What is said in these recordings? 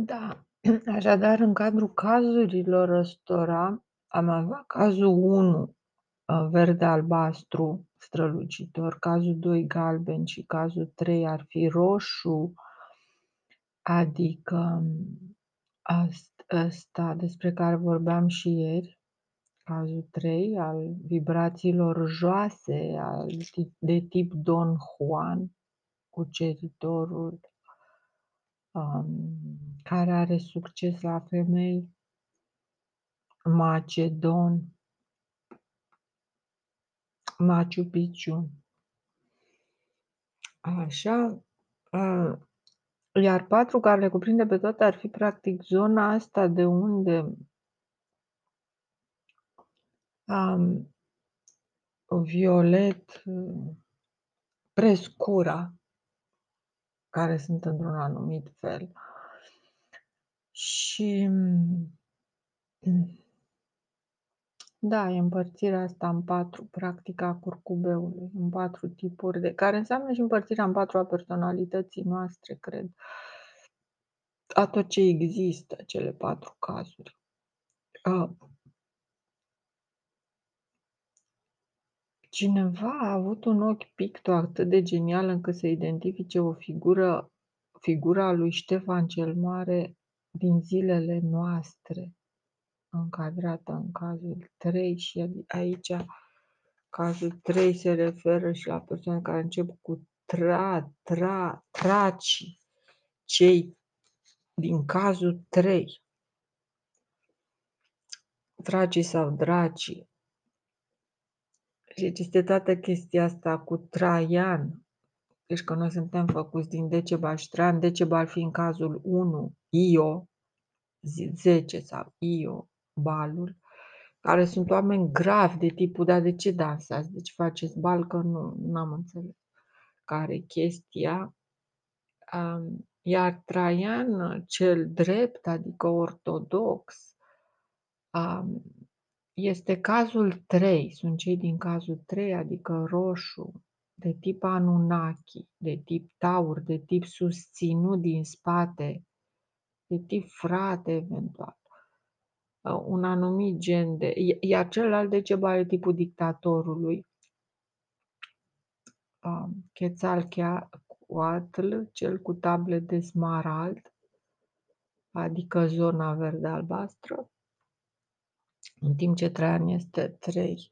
Da. Așadar, în cadrul cazurilor ăstora, am avea cazul 1, ă, verde-albastru strălucitor, cazul 2 galben și cazul 3 ar fi roșu, adică ast ăsta despre care vorbeam și ieri, cazul 3 al vibrațiilor joase, al tip de tip Don Juan, cuceritorul um, care are succes la femei, Macedon, Machu Picchu. Așa, uh, iar patru care le cuprinde pe toate ar fi practic zona asta de unde um, violet, prescura, care sunt într-un anumit fel. Și da, e împărțirea asta în patru, practica curcubeului, în patru tipuri, de care înseamnă și împărțirea în patru a personalității noastre, cred. A tot ce există, cele patru cazuri. Uh, Cineva a avut un ochi picto atât de genial încât să identifice o figură figura lui Ștefan cel Mare din zilele noastre, încadrată în cazul 3 și aici cazul 3 se referă și la persoane care încep cu tra, tra, traci, cei din cazul 3. Tracii sau dracii. Și este toată chestia asta cu Traian. Deci că noi suntem făcuți din Decebal și Traian. Decebal fiind cazul 1, Io, 10 sau Io, balul, care sunt oameni gravi de tipul, dar de ce dansați? De ce faceți bal? Că nu am înțeles. Care chestia. Um, iar Traian, cel drept, adică ortodox, um, este cazul 3, sunt cei din cazul 3, adică roșu, de tip Anunnaki, de tip Taur, de tip susținut din spate, de tip frate eventual. Uh, un anumit gen de... Iar celălalt de ceva e tipul dictatorului. Um, Quetzalcoatl, cel cu table de smarald, adică zona verde-albastră în timp ce Traian este 3.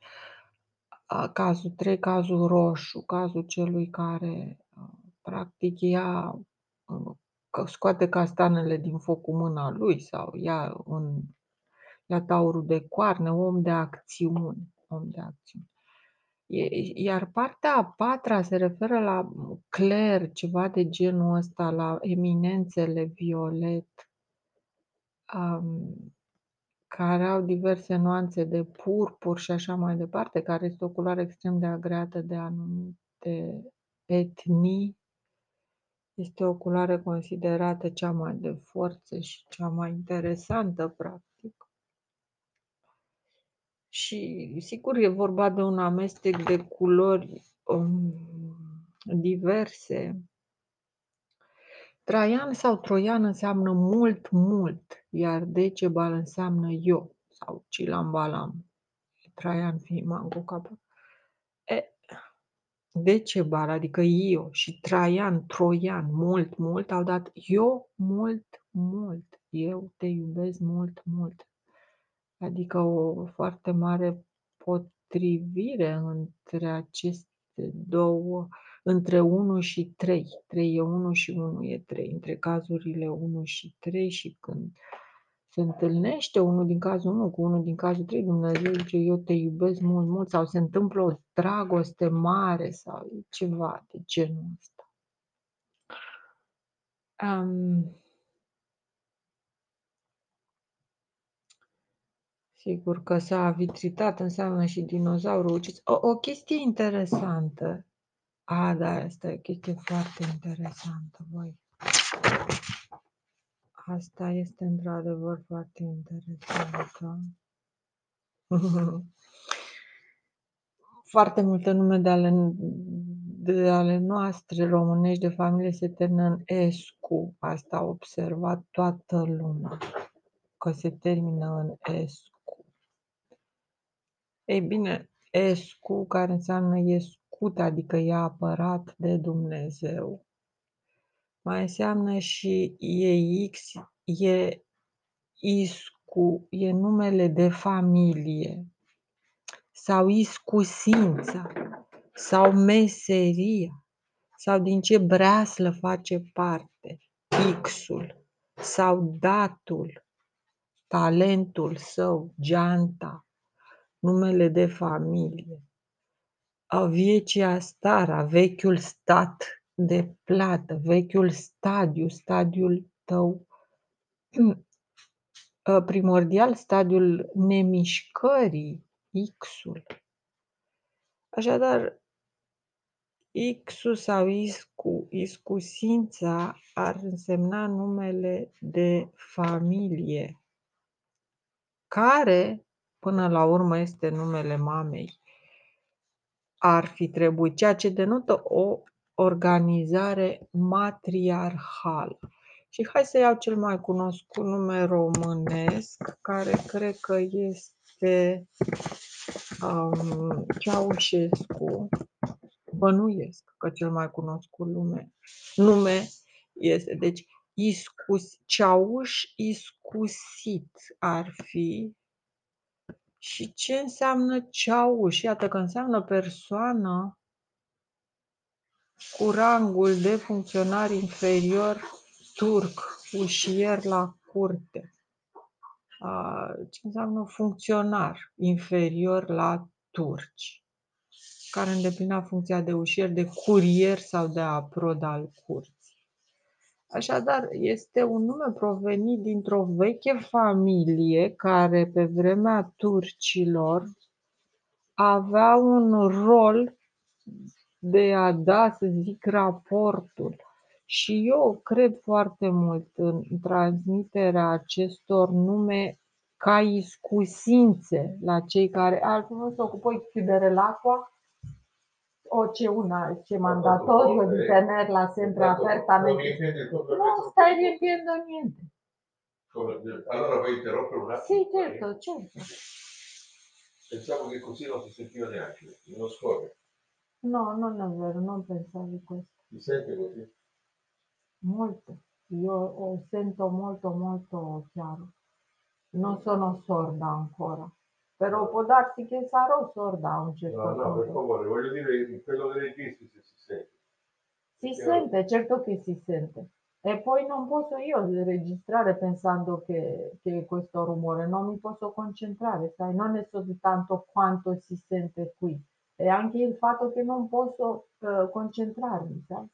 Cazul 3, cazul roșu, cazul celui care practic ia, scoate castanele din foc cu mâna lui sau ia, un, ia taurul de coarne, om de acțiune. Om de acțiune. Iar partea a patra se referă la cler, ceva de genul ăsta, la eminențele violet. Um, care au diverse nuanțe de purpur și așa mai departe, care este o culoare extrem de agreată de anumite etnii. Este o culoare considerată cea mai de forță și cea mai interesantă, practic. Și sigur e vorba de un amestec de culori um, diverse, Traian sau troian înseamnă mult, mult, iar Decebal înseamnă eu sau Cilambalam. Traian fiind mango capă. E, Decebal, adică eu și Traian, Troian, mult, mult, au dat eu mult, mult. Eu te iubesc mult, mult. Adică o foarte mare potrivire între aceste două între 1 și 3. 3 e 1 și 1 e 3. Între cazurile 1 și 3 și când se întâlnește unul din cazul 1 cu unul din cazul 3, Dumnezeu zice eu te iubesc mult, mult sau se întâmplă o dragoste mare sau ceva de genul ăsta. Um, Sigur că s-a vitritat înseamnă și dinozaurul O, o chestie interesantă a, da, asta e o chestie foarte interesantă, voi. Asta este într-adevăr foarte interesantă. foarte multe nume de ale de ale noastre românești de familie se termină în escu. Asta a observat toată lumea, că se termină în escu. Ei bine, escu, care înseamnă escut, adică e apărat de Dumnezeu, mai înseamnă și EX, e iscu, e numele de familie sau iscusința sau meseria sau din ce breaslă face parte X-ul sau datul, talentul său, geanta, numele de familie. Aviecia stara, vechiul stat de plată, vechiul stadiu, stadiul tău primordial, stadiul nemișcării, X-ul. Așadar, X-ul sau iscu, iscusința ar însemna numele de familie, care, până la urmă, este numele mamei. Ar fi trebuit, ceea ce denotă o organizare matriarhală. Și hai să iau cel mai cunoscut nume românesc, care cred că este um, Ceaușescu. Bănuiesc că cel mai cunoscut lume, nume este. Deci, iscus, ceauș iscusit ar fi. Și ce înseamnă ceauș? Iată că înseamnă persoană cu rangul de funcționar inferior turc, ușier la curte. Ce înseamnă funcționar inferior la turci, care îndeplinea funcția de ușier, de curier sau de aprod al curții. Așadar, este un nume provenit dintr-o veche familie care pe vremea turcilor avea un rol de a da, să zic, raportul. Și eu cred foarte mult în transmiterea acestor nume ca iscusințe la cei care altfel se ocupă chiudere l'acqua o c'è una c'è mandatorio di tenerla sempre aperta non stai riempiendo niente allora vuoi interrompere un attimo? sì certo certo pensavo che così non si sentiva neanche non scorre no non è vero non pensavo questo si sente così? molto io sento molto molto chiaro non sono sorda ancora però può darsi che sarò sorda a un certo No, no, per punto. favore, voglio dire quello dei registri se si sente. Si Chiaro. sente, certo che si sente. E poi non posso io registrare pensando che, che questo rumore, non mi posso concentrare, sai, non è soltanto quanto si sente qui, è anche il fatto che non posso eh, concentrarmi, sai?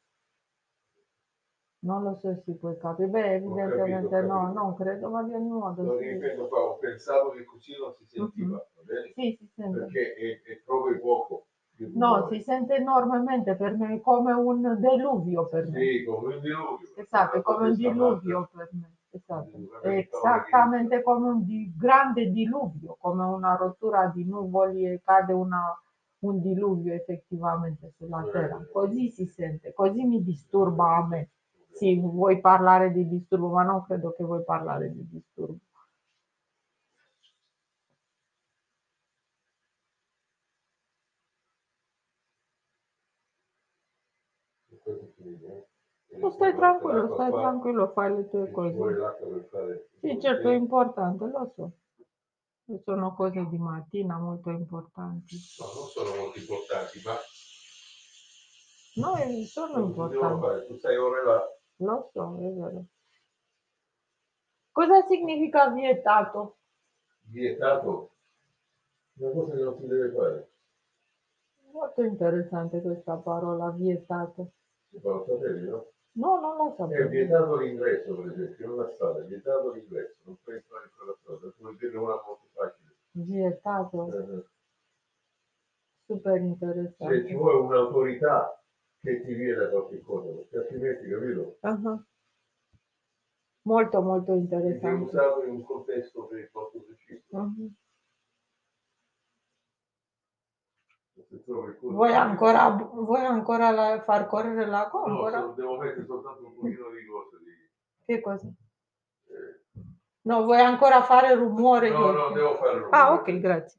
Non lo so se puoi capire. Beh, Ho evidentemente capito, ho no, capito. non credo, ma di ogni modo. Lo ripeto qua, pensavo che così non si sentiva, va bene? Sì, si sente. Perché è, è proprio poco. No, si sente enormemente per me, come un deluvio per me. Sì, come un diluvio. Esatto, è come un diluvio per me. Esatto. Esattamente come un di- grande diluvio, come una rottura di nuvoli e cade una- un diluvio effettivamente sulla terra. Così si sente, così mi disturba a me. Sì, vuoi parlare di disturbo, ma non credo che vuoi parlare di disturbo. Tu stai tranquillo, stai tranquillo, fai le tue cose. Sì, certo, è importante, lo so. Sono cose di mattina molto importanti. No, non sono molto importanti, ma No, eh, sono dobbiamo importanti. Tu stai ore là, Lo so, è vero. Cosa significa vietato? vietato, una cosa che non si deve fare. Molto interessante questa parola, vietato. Lo sapevi, no? No, non lo È sapevo. vietato l'ingresso, per esempio, non la strada, è vietato l'ingresso, non puoi entrare in quella strada, puoi dire una molto facile. Vietato, Eh, super Se ci interessante. vuole un'autorità che ti vieta qualche cosa, perché altrimenti, capito? Ah, Molto, molto interessante. usato in un contesto per il posto preciso. Mhm. Non Se trovi con- Vuoi ancora, vuoi ancora la, far correre l'acqua? No, Ancora? so- devo mettere soltanto un pochino di cose di... Che cosa? eh, No, vuoi ancora fare rumore? No, Gheorghe? no, devo fare Ah, ok, grație.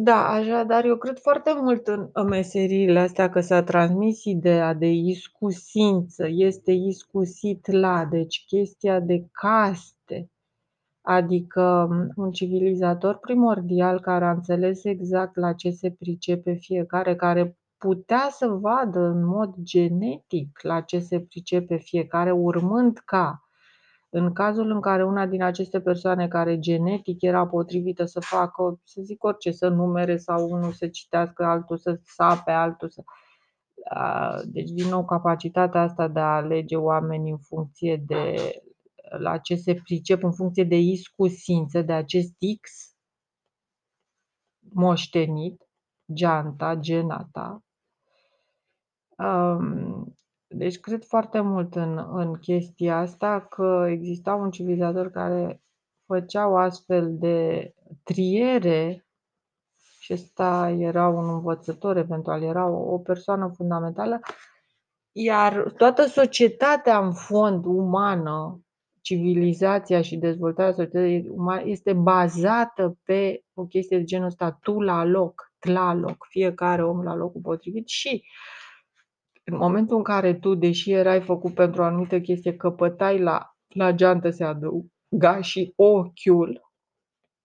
Da, așadar, eu cred foarte mult în, în meseriile astea că s-a transmis ideea de iscusință, este iscusit la, deci chestia de caste, adică m, un civilizator primordial care a înțeles exact la ce se pricepe fiecare, care putea să vadă în mod genetic la ce se pricepe fiecare, urmând ca în cazul în care una din aceste persoane care genetic era potrivită să facă, să zic orice, să numere sau unul să citească, altul să sape, altul să... A, Deci, din nou, capacitatea asta de a alege oameni în funcție de la ce se pricep, în funcție de iscusință, de acest X moștenit, geanta, genata. Um, deci cred foarte mult în, în chestia asta că exista un civilizator care făcea o astfel de triere și ăsta era un învățător eventual, era o, o persoană fundamentală, iar toată societatea în fond umană, civilizația și dezvoltarea societății umane este bazată pe o chestie de genul ăsta, tu la loc, la loc, fiecare om la locul potrivit și în momentul în care tu, deși erai făcut pentru o anumită chestie, căpătai la, la geantă se adăuga și ochiul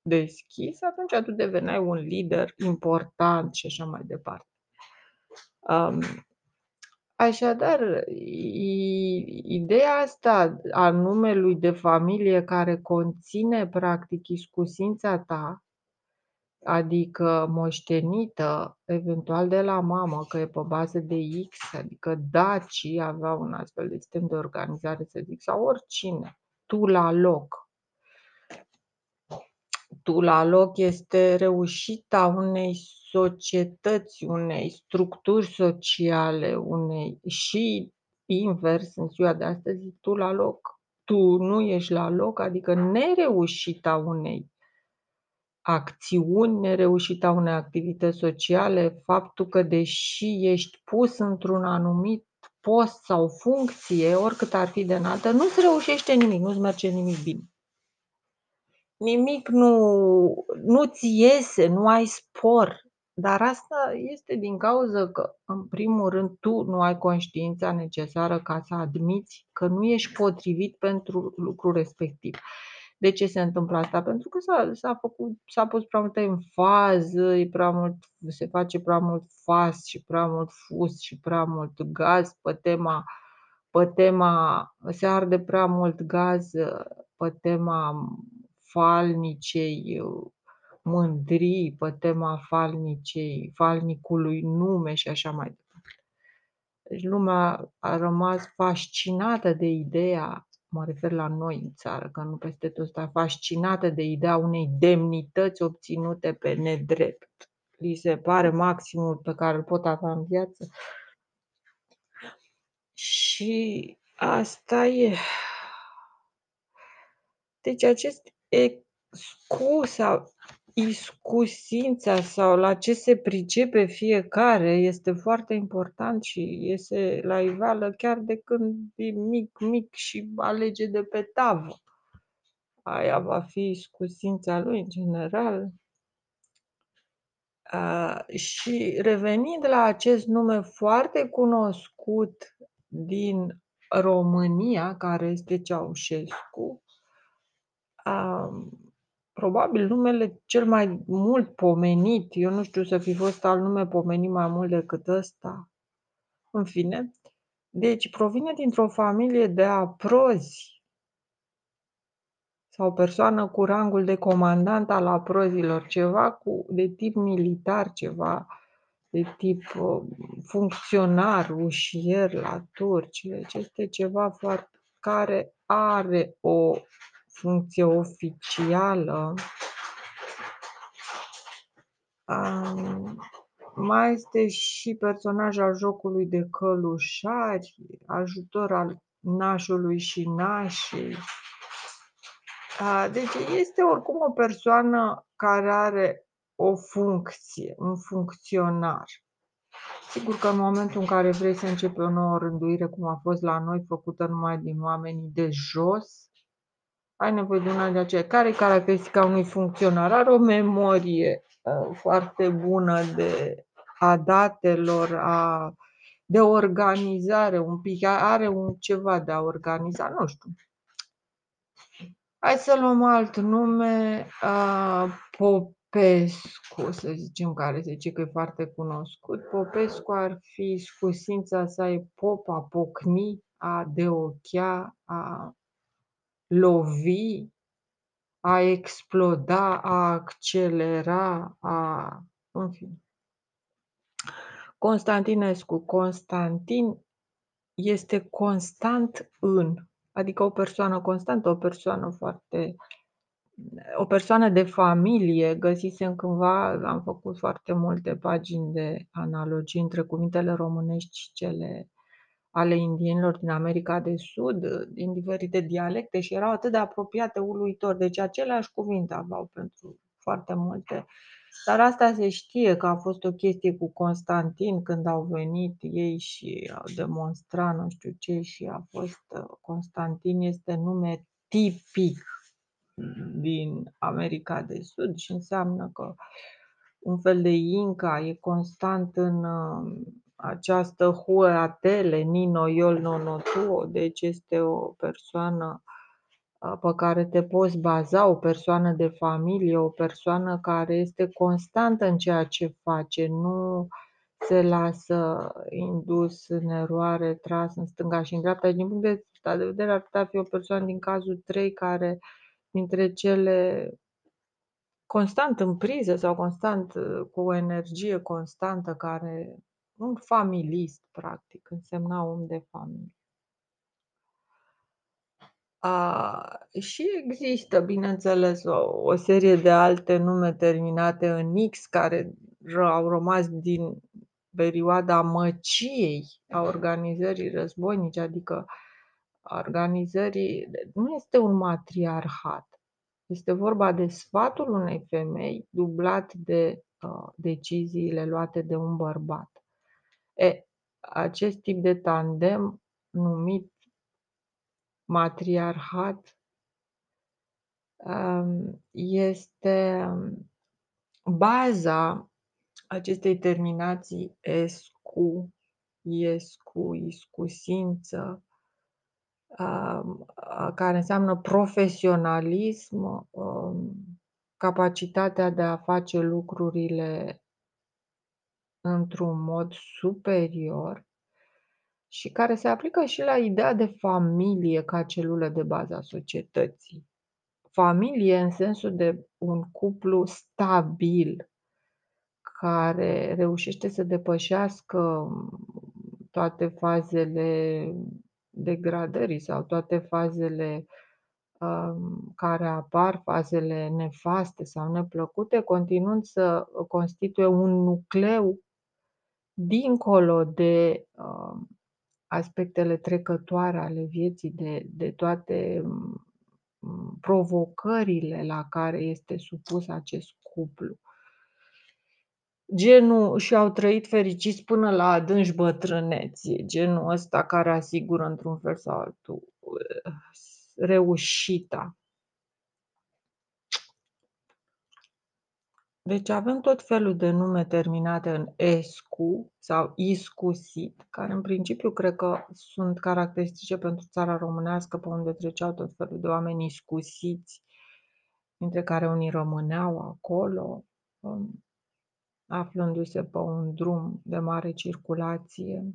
deschis, atunci tu deveneai un lider important și așa mai departe. Um, așadar, i- ideea asta a numelui de familie care conține practic iscusința ta, adică moștenită eventual de la mamă, că e pe bază de X, adică dacii aveau un astfel de sistem de organizare, să zic, sau oricine, tu la loc. Tu la loc este reușita unei societăți, unei structuri sociale, unei și invers în ziua de astăzi, tu la loc. Tu nu ești la loc, adică nereușita unei acțiuni, nereușita unei activități sociale, faptul că deși ești pus într-un anumit post sau funcție, oricât ar fi de înaltă, nu-ți reușește nimic, nu-ți merge nimic bine. Nimic nu, nu-ți iese, nu ai spor. Dar asta este din cauza că, în primul rând, tu nu ai conștiința necesară ca să admiți că nu ești potrivit pentru lucrul respectiv. De ce se întâmplă asta? Pentru că s-a, s-a, făcut, s-a pus prea multă enfază, e prea mult, se face prea mult fast și prea mult fus și prea mult gaz pe tema, pe tema se arde prea mult gaz pe tema falnicei mândrii, pe tema falnicei, falnicului nume și așa mai departe. Deci lumea a rămas fascinată de ideea, mă refer la noi în țară, că nu peste tot sta fascinată de ideea unei demnități obținute pe nedrept. Li se pare maximul pe care îl pot avea în viață. Și asta e. Deci acest excusa, iscusința sau la ce se pricepe fiecare este foarte important și iese la iveală chiar de când e mic, mic și alege de pe tavă. Aia va fi iscusința lui în general. A, și revenind la acest nume foarte cunoscut din România, care este Ceaușescu, a, probabil numele cel mai mult pomenit, eu nu știu să fi fost alt nume pomenit mai mult decât ăsta, în fine, deci provine dintr-o familie de aprozi sau persoană cu rangul de comandant al aprozilor, ceva cu, de tip militar, ceva de tip uh, funcționar, ușier la turci. Deci este ceva foarte, care are o funcție oficială. Um, mai este și personaj al jocului de călușari, ajutor al nașului și nașei. A, Deci este oricum o persoană care are o funcție, un funcționar. Sigur că în momentul în care vrei să începi o nouă rânduire, cum a fost la noi, făcută numai din oamenii de jos, ai nevoie de una de aceea. Care e caracteristica unui funcționar? Are o memorie uh, foarte bună de a datelor, a, de organizare, un pic, are un ceva de a organiza, nu știu. Hai să luăm alt nume, uh, Popescu, să zicem, care se zice că e foarte cunoscut. Popescu ar fi scusința sa e pop, a pocni, a deochea, a lovi, a exploda, a accelera, a... în fine. Constantinescu. Constantin este constant în, adică o persoană constantă, o persoană foarte o persoană de familie, găsisem cândva, am făcut foarte multe pagini de analogii între cuvintele românești și cele ale indienilor din America de Sud, din diferite dialecte și erau atât de apropiate uluitor. Deci aceleași cuvinte aveau pentru foarte multe. Dar asta se știe că a fost o chestie cu Constantin când au venit ei și au demonstrat nu știu ce și a fost Constantin este nume tipic din America de Sud și înseamnă că un fel de Inca e constant în această Huatele, Nino Iol Nonotuo, deci este o persoană pe care te poți baza, o persoană de familie, o persoană care este constantă în ceea ce face, nu se lasă indus în eroare, tras în stânga și în dreapta. Din punct de vedere ar putea fi o persoană din cazul 3 care dintre cele constant în priză sau constant cu o energie constantă care un familist, practic, însemna om de familie. A, și există, bineînțeles, o, o serie de alte nume terminate în X care au rămas din perioada măciei a organizării războinice, adică organizării, nu este un matriarhat. Este vorba de sfatul unei femei dublat de uh, deciziile luate de un bărbat. E, acest tip de tandem numit matriarhat um, este baza acestei terminații escu, escu, iscusință, um, care înseamnă profesionalism, um, capacitatea de a face lucrurile într-un mod superior și care se aplică și la ideea de familie ca celulă de bază a societății. Familie în sensul de un cuplu stabil care reușește să depășească toate fazele degradării sau toate fazele um, care apar, fazele nefaste sau neplăcute, continuând să constituie un nucleu dincolo de uh, aspectele trecătoare ale vieții, de, de toate provocările la care este supus acest cuplu. Genul și-au trăit fericiți până la adânci bătrâneți, genul ăsta care asigură într-un fel sau altul reușita. Deci avem tot felul de nume terminate în escu sau iscusit, care în principiu cred că sunt caracteristice pentru țara românească, pe unde treceau tot felul de oameni iscusiți, dintre care unii rămâneau acolo, um, aflându-se pe un drum de mare circulație.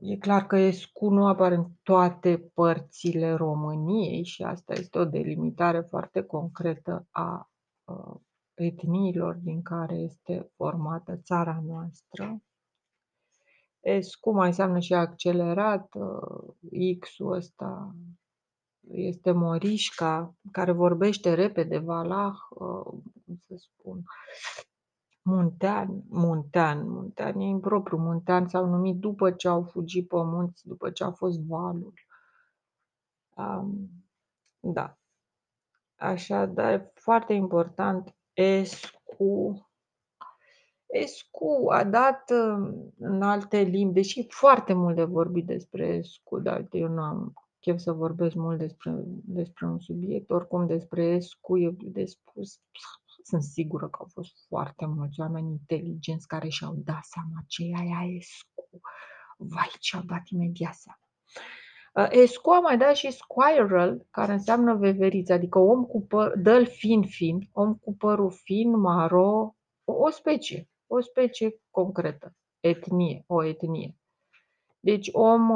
E clar că Escu nu apare în toate părțile României și asta este o delimitare foarte concretă a etniilor din care este formată țara noastră. Escu mai înseamnă și accelerat, X-ul ăsta este Morișca, care vorbește repede, Valah, cum să spun, Muntean, Muntean, Muntean e impropriu, Muntean s-au numit după ce au fugit pe munți, după ce a fost valul. Um, da. Așa, dar e foarte important, ESCU ESCU a dat în alte limbi, deși foarte mult de vorbit despre ESCU, dar eu nu am chef să vorbesc mult despre despre un subiect, oricum despre ESCU e de spus sunt sigură că au fost foarte mulți oameni inteligenți care și-au dat seama ce e aia ESCU. Vai, ce-au dat imediat seama. ESCU a mai dat și squirrel, care înseamnă veveriță, adică om cu păr dă-l fin fin, om cu părul fin, maro, o specie, o specie concretă, etnie, o etnie. Deci om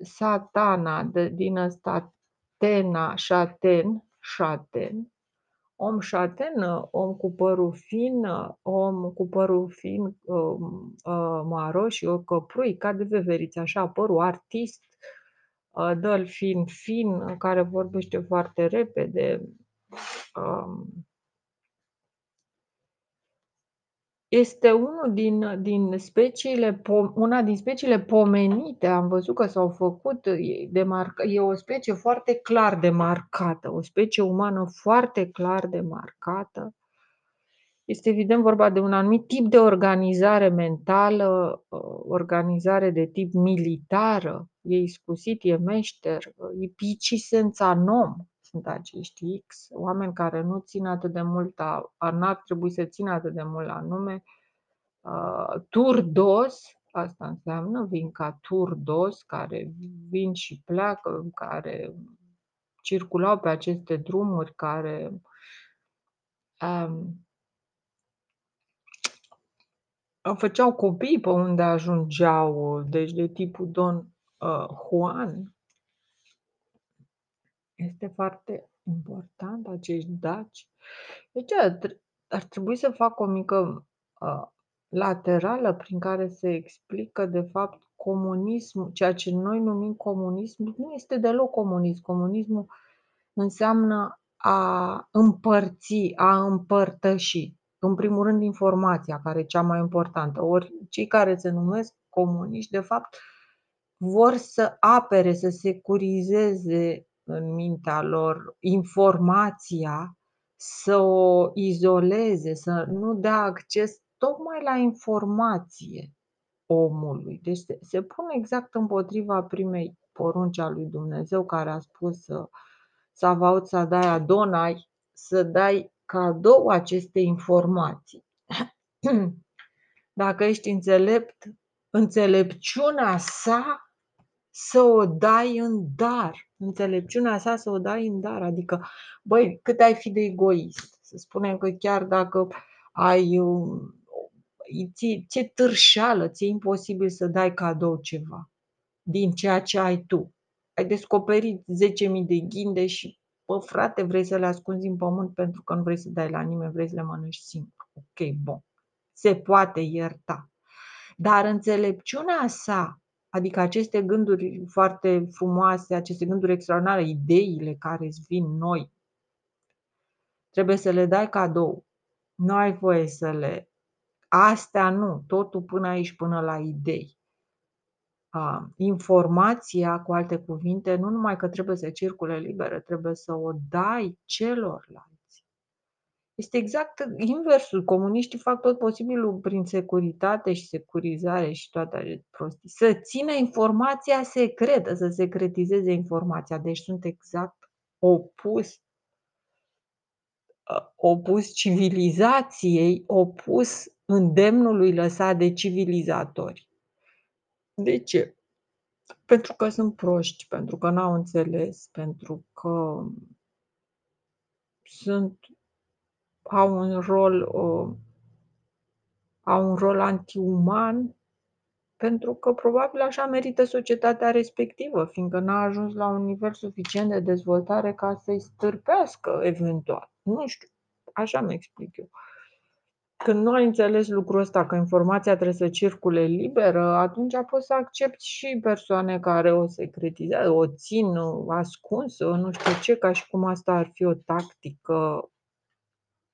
satana de din ăsta tena, șaten, șaten, om șaten, om cu părul fin, om cu părul fin, maro și o căprui, ca de veveriță, așa, părul artist, dă-l fin fin, care vorbește foarte repede. Este unul din din speciile pom una din speciile pomenite, am văzut că s-au făcut, e demarca e o specie foarte clar demarcată, o specie umană foarte clar demarcată. Este evident vorba de un anumit tip de organizare mentală, organizare de tip militară, e iscusit, e meșter, e pici senza nom sunt acești X, oameni care nu țin atât de mult a n-ar trebui să țină atât de mult la nume. Turdos, asta înseamnă, vin ca turdos, care vin și pleacă, care circulau pe aceste drumuri, care făceau copii pe unde ajungeau, deci de tipul Don Juan. Este foarte important acești daci. Deci ar trebui să fac o mică laterală prin care se explică de fapt comunismul, ceea ce noi numim comunism, nu este deloc comunism. Comunismul înseamnă a împărți, a împărtăși. În primul rând informația, care e cea mai importantă. Ori cei care se numesc comuniști, de fapt, vor să apere, să securizeze în mintea lor informația, să o izoleze, să nu dea acces tocmai la informație omului. Deci se se pun exact împotriva primei porunci a lui Dumnezeu care a spus Savaot Sadai Adonai să dai cadou aceste informații. Dacă ești înțelept, înțelepciunea sa să o dai în dar. Înțelepciunea sa să o dai în dar. Adică, băi, cât ai fi de egoist. Să spunem că chiar dacă ai ți ți-e târșeală, ți-e imposibil să dai cadou ceva din ceea ce ai tu. Ai descoperit 10.000 de ghinde și, bă, frate, vrei să le ascunzi în pământ pentru că nu vrei să dai la nimeni, vrei să le mănânci singur. Ok, bun. Se poate ierta. Dar înțelepciunea sa, adică aceste gânduri foarte frumoase, aceste gânduri extraordinare, ideile care îți vin noi, trebuie să le dai cadou. Nu ai voie să le Astea nu, totul până aici, până la idei. Informația, cu alte cuvinte, nu numai că trebuie să circule liberă, trebuie să o dai celorlalți. Este exact inversul. Comuniștii fac tot posibilul prin securitate și securizare și toate aceste prostii. Să țină informația secretă, să secretizeze informația. Deci sunt exact opus opus civilizației, opus îndemnului lăsat de civilizatori. De ce? Pentru că sunt proști, pentru că n-au înțeles, pentru că sunt au un rol au un rol antiuman, pentru că probabil așa merită societatea respectivă, fiindcă n-a ajuns la un nivel suficient de dezvoltare ca să-i stârpească eventual. Nu știu, așa mi explic eu. Când nu ai înțeles lucrul ăsta, că informația trebuie să circule liberă, atunci poți să accepti și persoane care o secretizează, o țin ascunsă, nu știu ce, ca și cum asta ar fi o tactică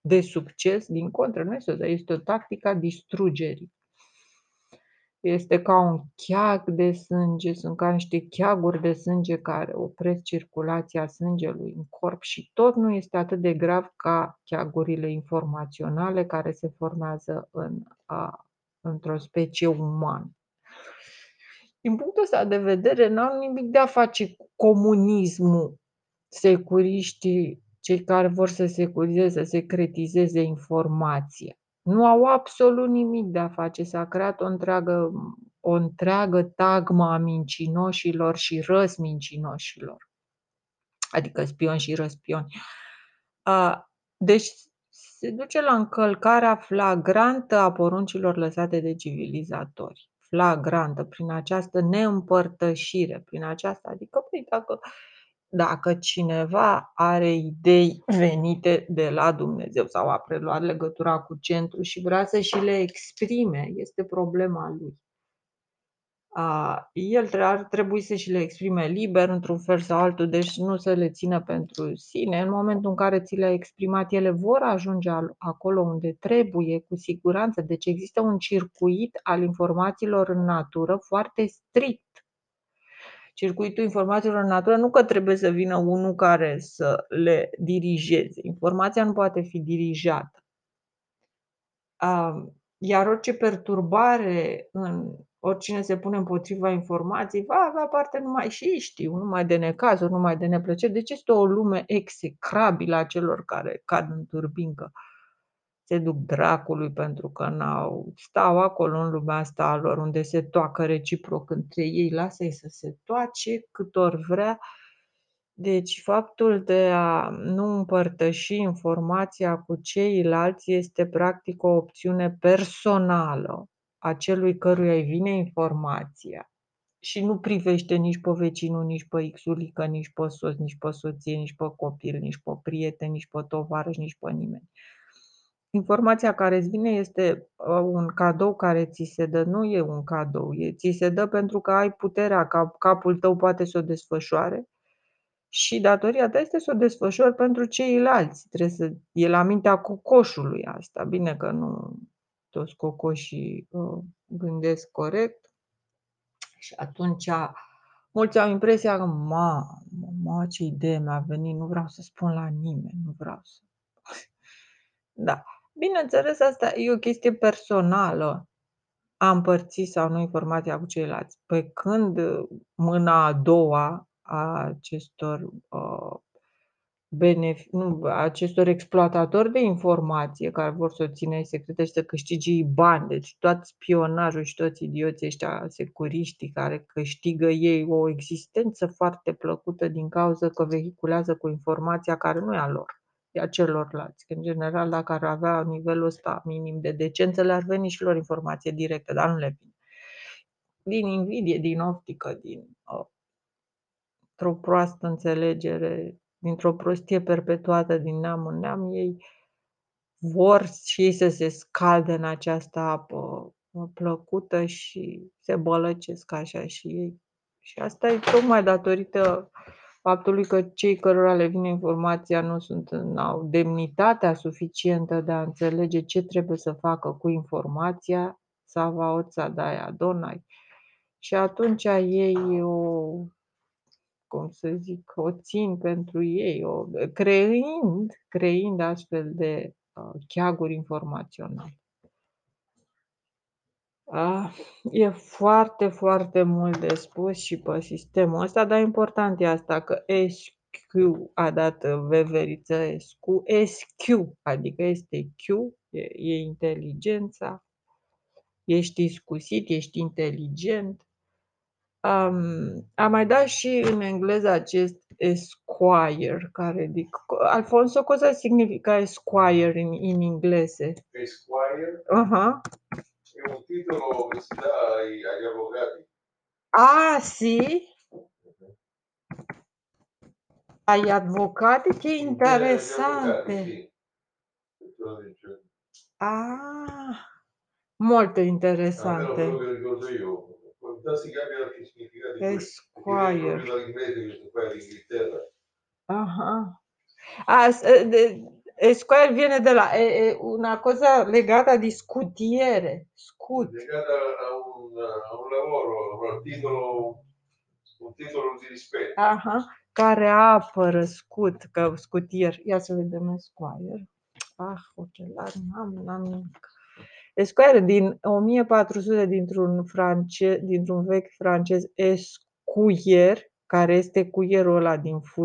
de succes. Din contră, nu este o este o tactică a distrugerii. Este ca un cheag de sânge, sunt ca niște cheaguri de sânge care opresc circulația sângelui în corp și tot nu este atât de grav ca cheagurile informaționale care se formează în, a, într-o specie umană. Din punctul ăsta de vedere, n-au nimic de a face cu comunismul, securiștii, cei care vor să securizeze, să secretizeze informația. Nu au absolut nimic de a face. S-a creat o întreagă, o întreagă tagmă a mincinoșilor și răsmincinoșilor. Adică spioni și răspioni. Deci se duce la încălcarea flagrantă a poruncilor lăsate de civilizatori. Flagrantă, prin această neîmpărtășire, prin aceasta. Adică, păi, dacă dacă cineva are idei venite de la Dumnezeu sau a preluat legătura cu centru și vrea să și le exprime, este problema lui. A, el ar trebui să și le exprime liber, într-un fel sau altul, deci nu să le țină pentru sine. În momentul în care ți le-a exprimat, ele vor ajunge acolo unde trebuie, cu siguranță. Deci există un circuit al informațiilor în natură foarte strict circuitul informațiilor în natură, nu că trebuie să vină unul care să le dirigeze. Informația nu poate fi dirijată. Iar orice perturbare în oricine se pune împotriva informației va avea parte numai și știu, numai de necazuri, numai de neplăceri. Deci este o lume execrabilă a celor care cad în turbincă se duc dracului pentru că n-au, stau acolo în lumea asta a lor unde se toacă reciproc între ei, lasă-i să se toace cât ori vrea. Deci faptul de a nu împărtăși informația cu ceilalți este practic o opțiune personală a celui căruia îi vine informația și nu privește nici pe vecinul, nici pe xulică, nici pe soț, nici pe soție, nici pe copil, nici pe prieten, nici pe tovarăș, nici pe nimeni. Informația care îți vine este ă, un cadou care ți se dă, nu e un cadou, e, ți se dă pentru că ai puterea, ca capul tău poate să o desfășoare și datoria ta este să o desfășori pentru ceilalți. Trebuie să e la mintea cocoșului asta. Bine că nu toți cocoșii uh, gândesc corect și atunci mulți au impresia că, ma, ma, ce idee mi-a venit, nu vreau să spun la nimeni, nu vreau să... Da. Bineînțeles, asta e o chestie personală, a împărți sau nu informația cu ceilalți. Pe când mâna a doua a acestor, uh, benef- nu, acestor exploatatori de informație care vor să o țină secretă și să câștige ei bani, deci tot spionajul și toți idioții ăștia securiștii care câștigă ei o existență foarte plăcută din cauza că vehiculează cu informația care nu e a lor a celorlalți. Că, în general, dacă ar avea nivelul ăsta minim de decență, le-ar veni și lor informație directă, dar nu le vine. Din invidie, din optică, din o o proastă înțelegere, dintr-o prostie perpetuată din neam în neam, ei vor și ei să se scalde în această apă plăcută și se bălăcesc așa și ei. Și asta e tocmai datorită faptului că cei cărora le vine informația nu sunt au demnitatea suficientă de a înțelege ce trebuie să facă cu informația, Savaot Daia Donai. Și atunci ei o, cum să zic, o țin pentru ei, o, creind, creind astfel de uh, cheaguri informaționale. Ah, e foarte, foarte mult de spus și pe sistemul ăsta, dar important e asta că SQ a dat veveriță SQ, SQ, adică este Q, e, e inteligența, ești iscusit, ești inteligent. Um, am mai dat și în engleză acest Esquire, care dic, Alfonso, cosa significa Esquire în, în engleză? Esquire? Aha. Uh-huh un titolo che si dà ai, agli avvocati. Ah, sì? Agli avvocati? Che interessante. Ah, molto interessante. Ah, ricordo io. Si cambia anche i significati. Esquire. Dall'inglese che poi all'Inghilterra. Ah, ah. ah Esquire viene de la... È, è una cosa legata di scutiere. Scut. legata a un, a un lavoro, un titolo, un titolo di rispetto. Aha. Care apără scut, că scutier. Ia să vedem Esquire. Ah, ochelari, n-am, n-am nimic. Esquire din 1400 dintr-un, france, dintr-un vechi francez escuier, care este cuierul ăla din fut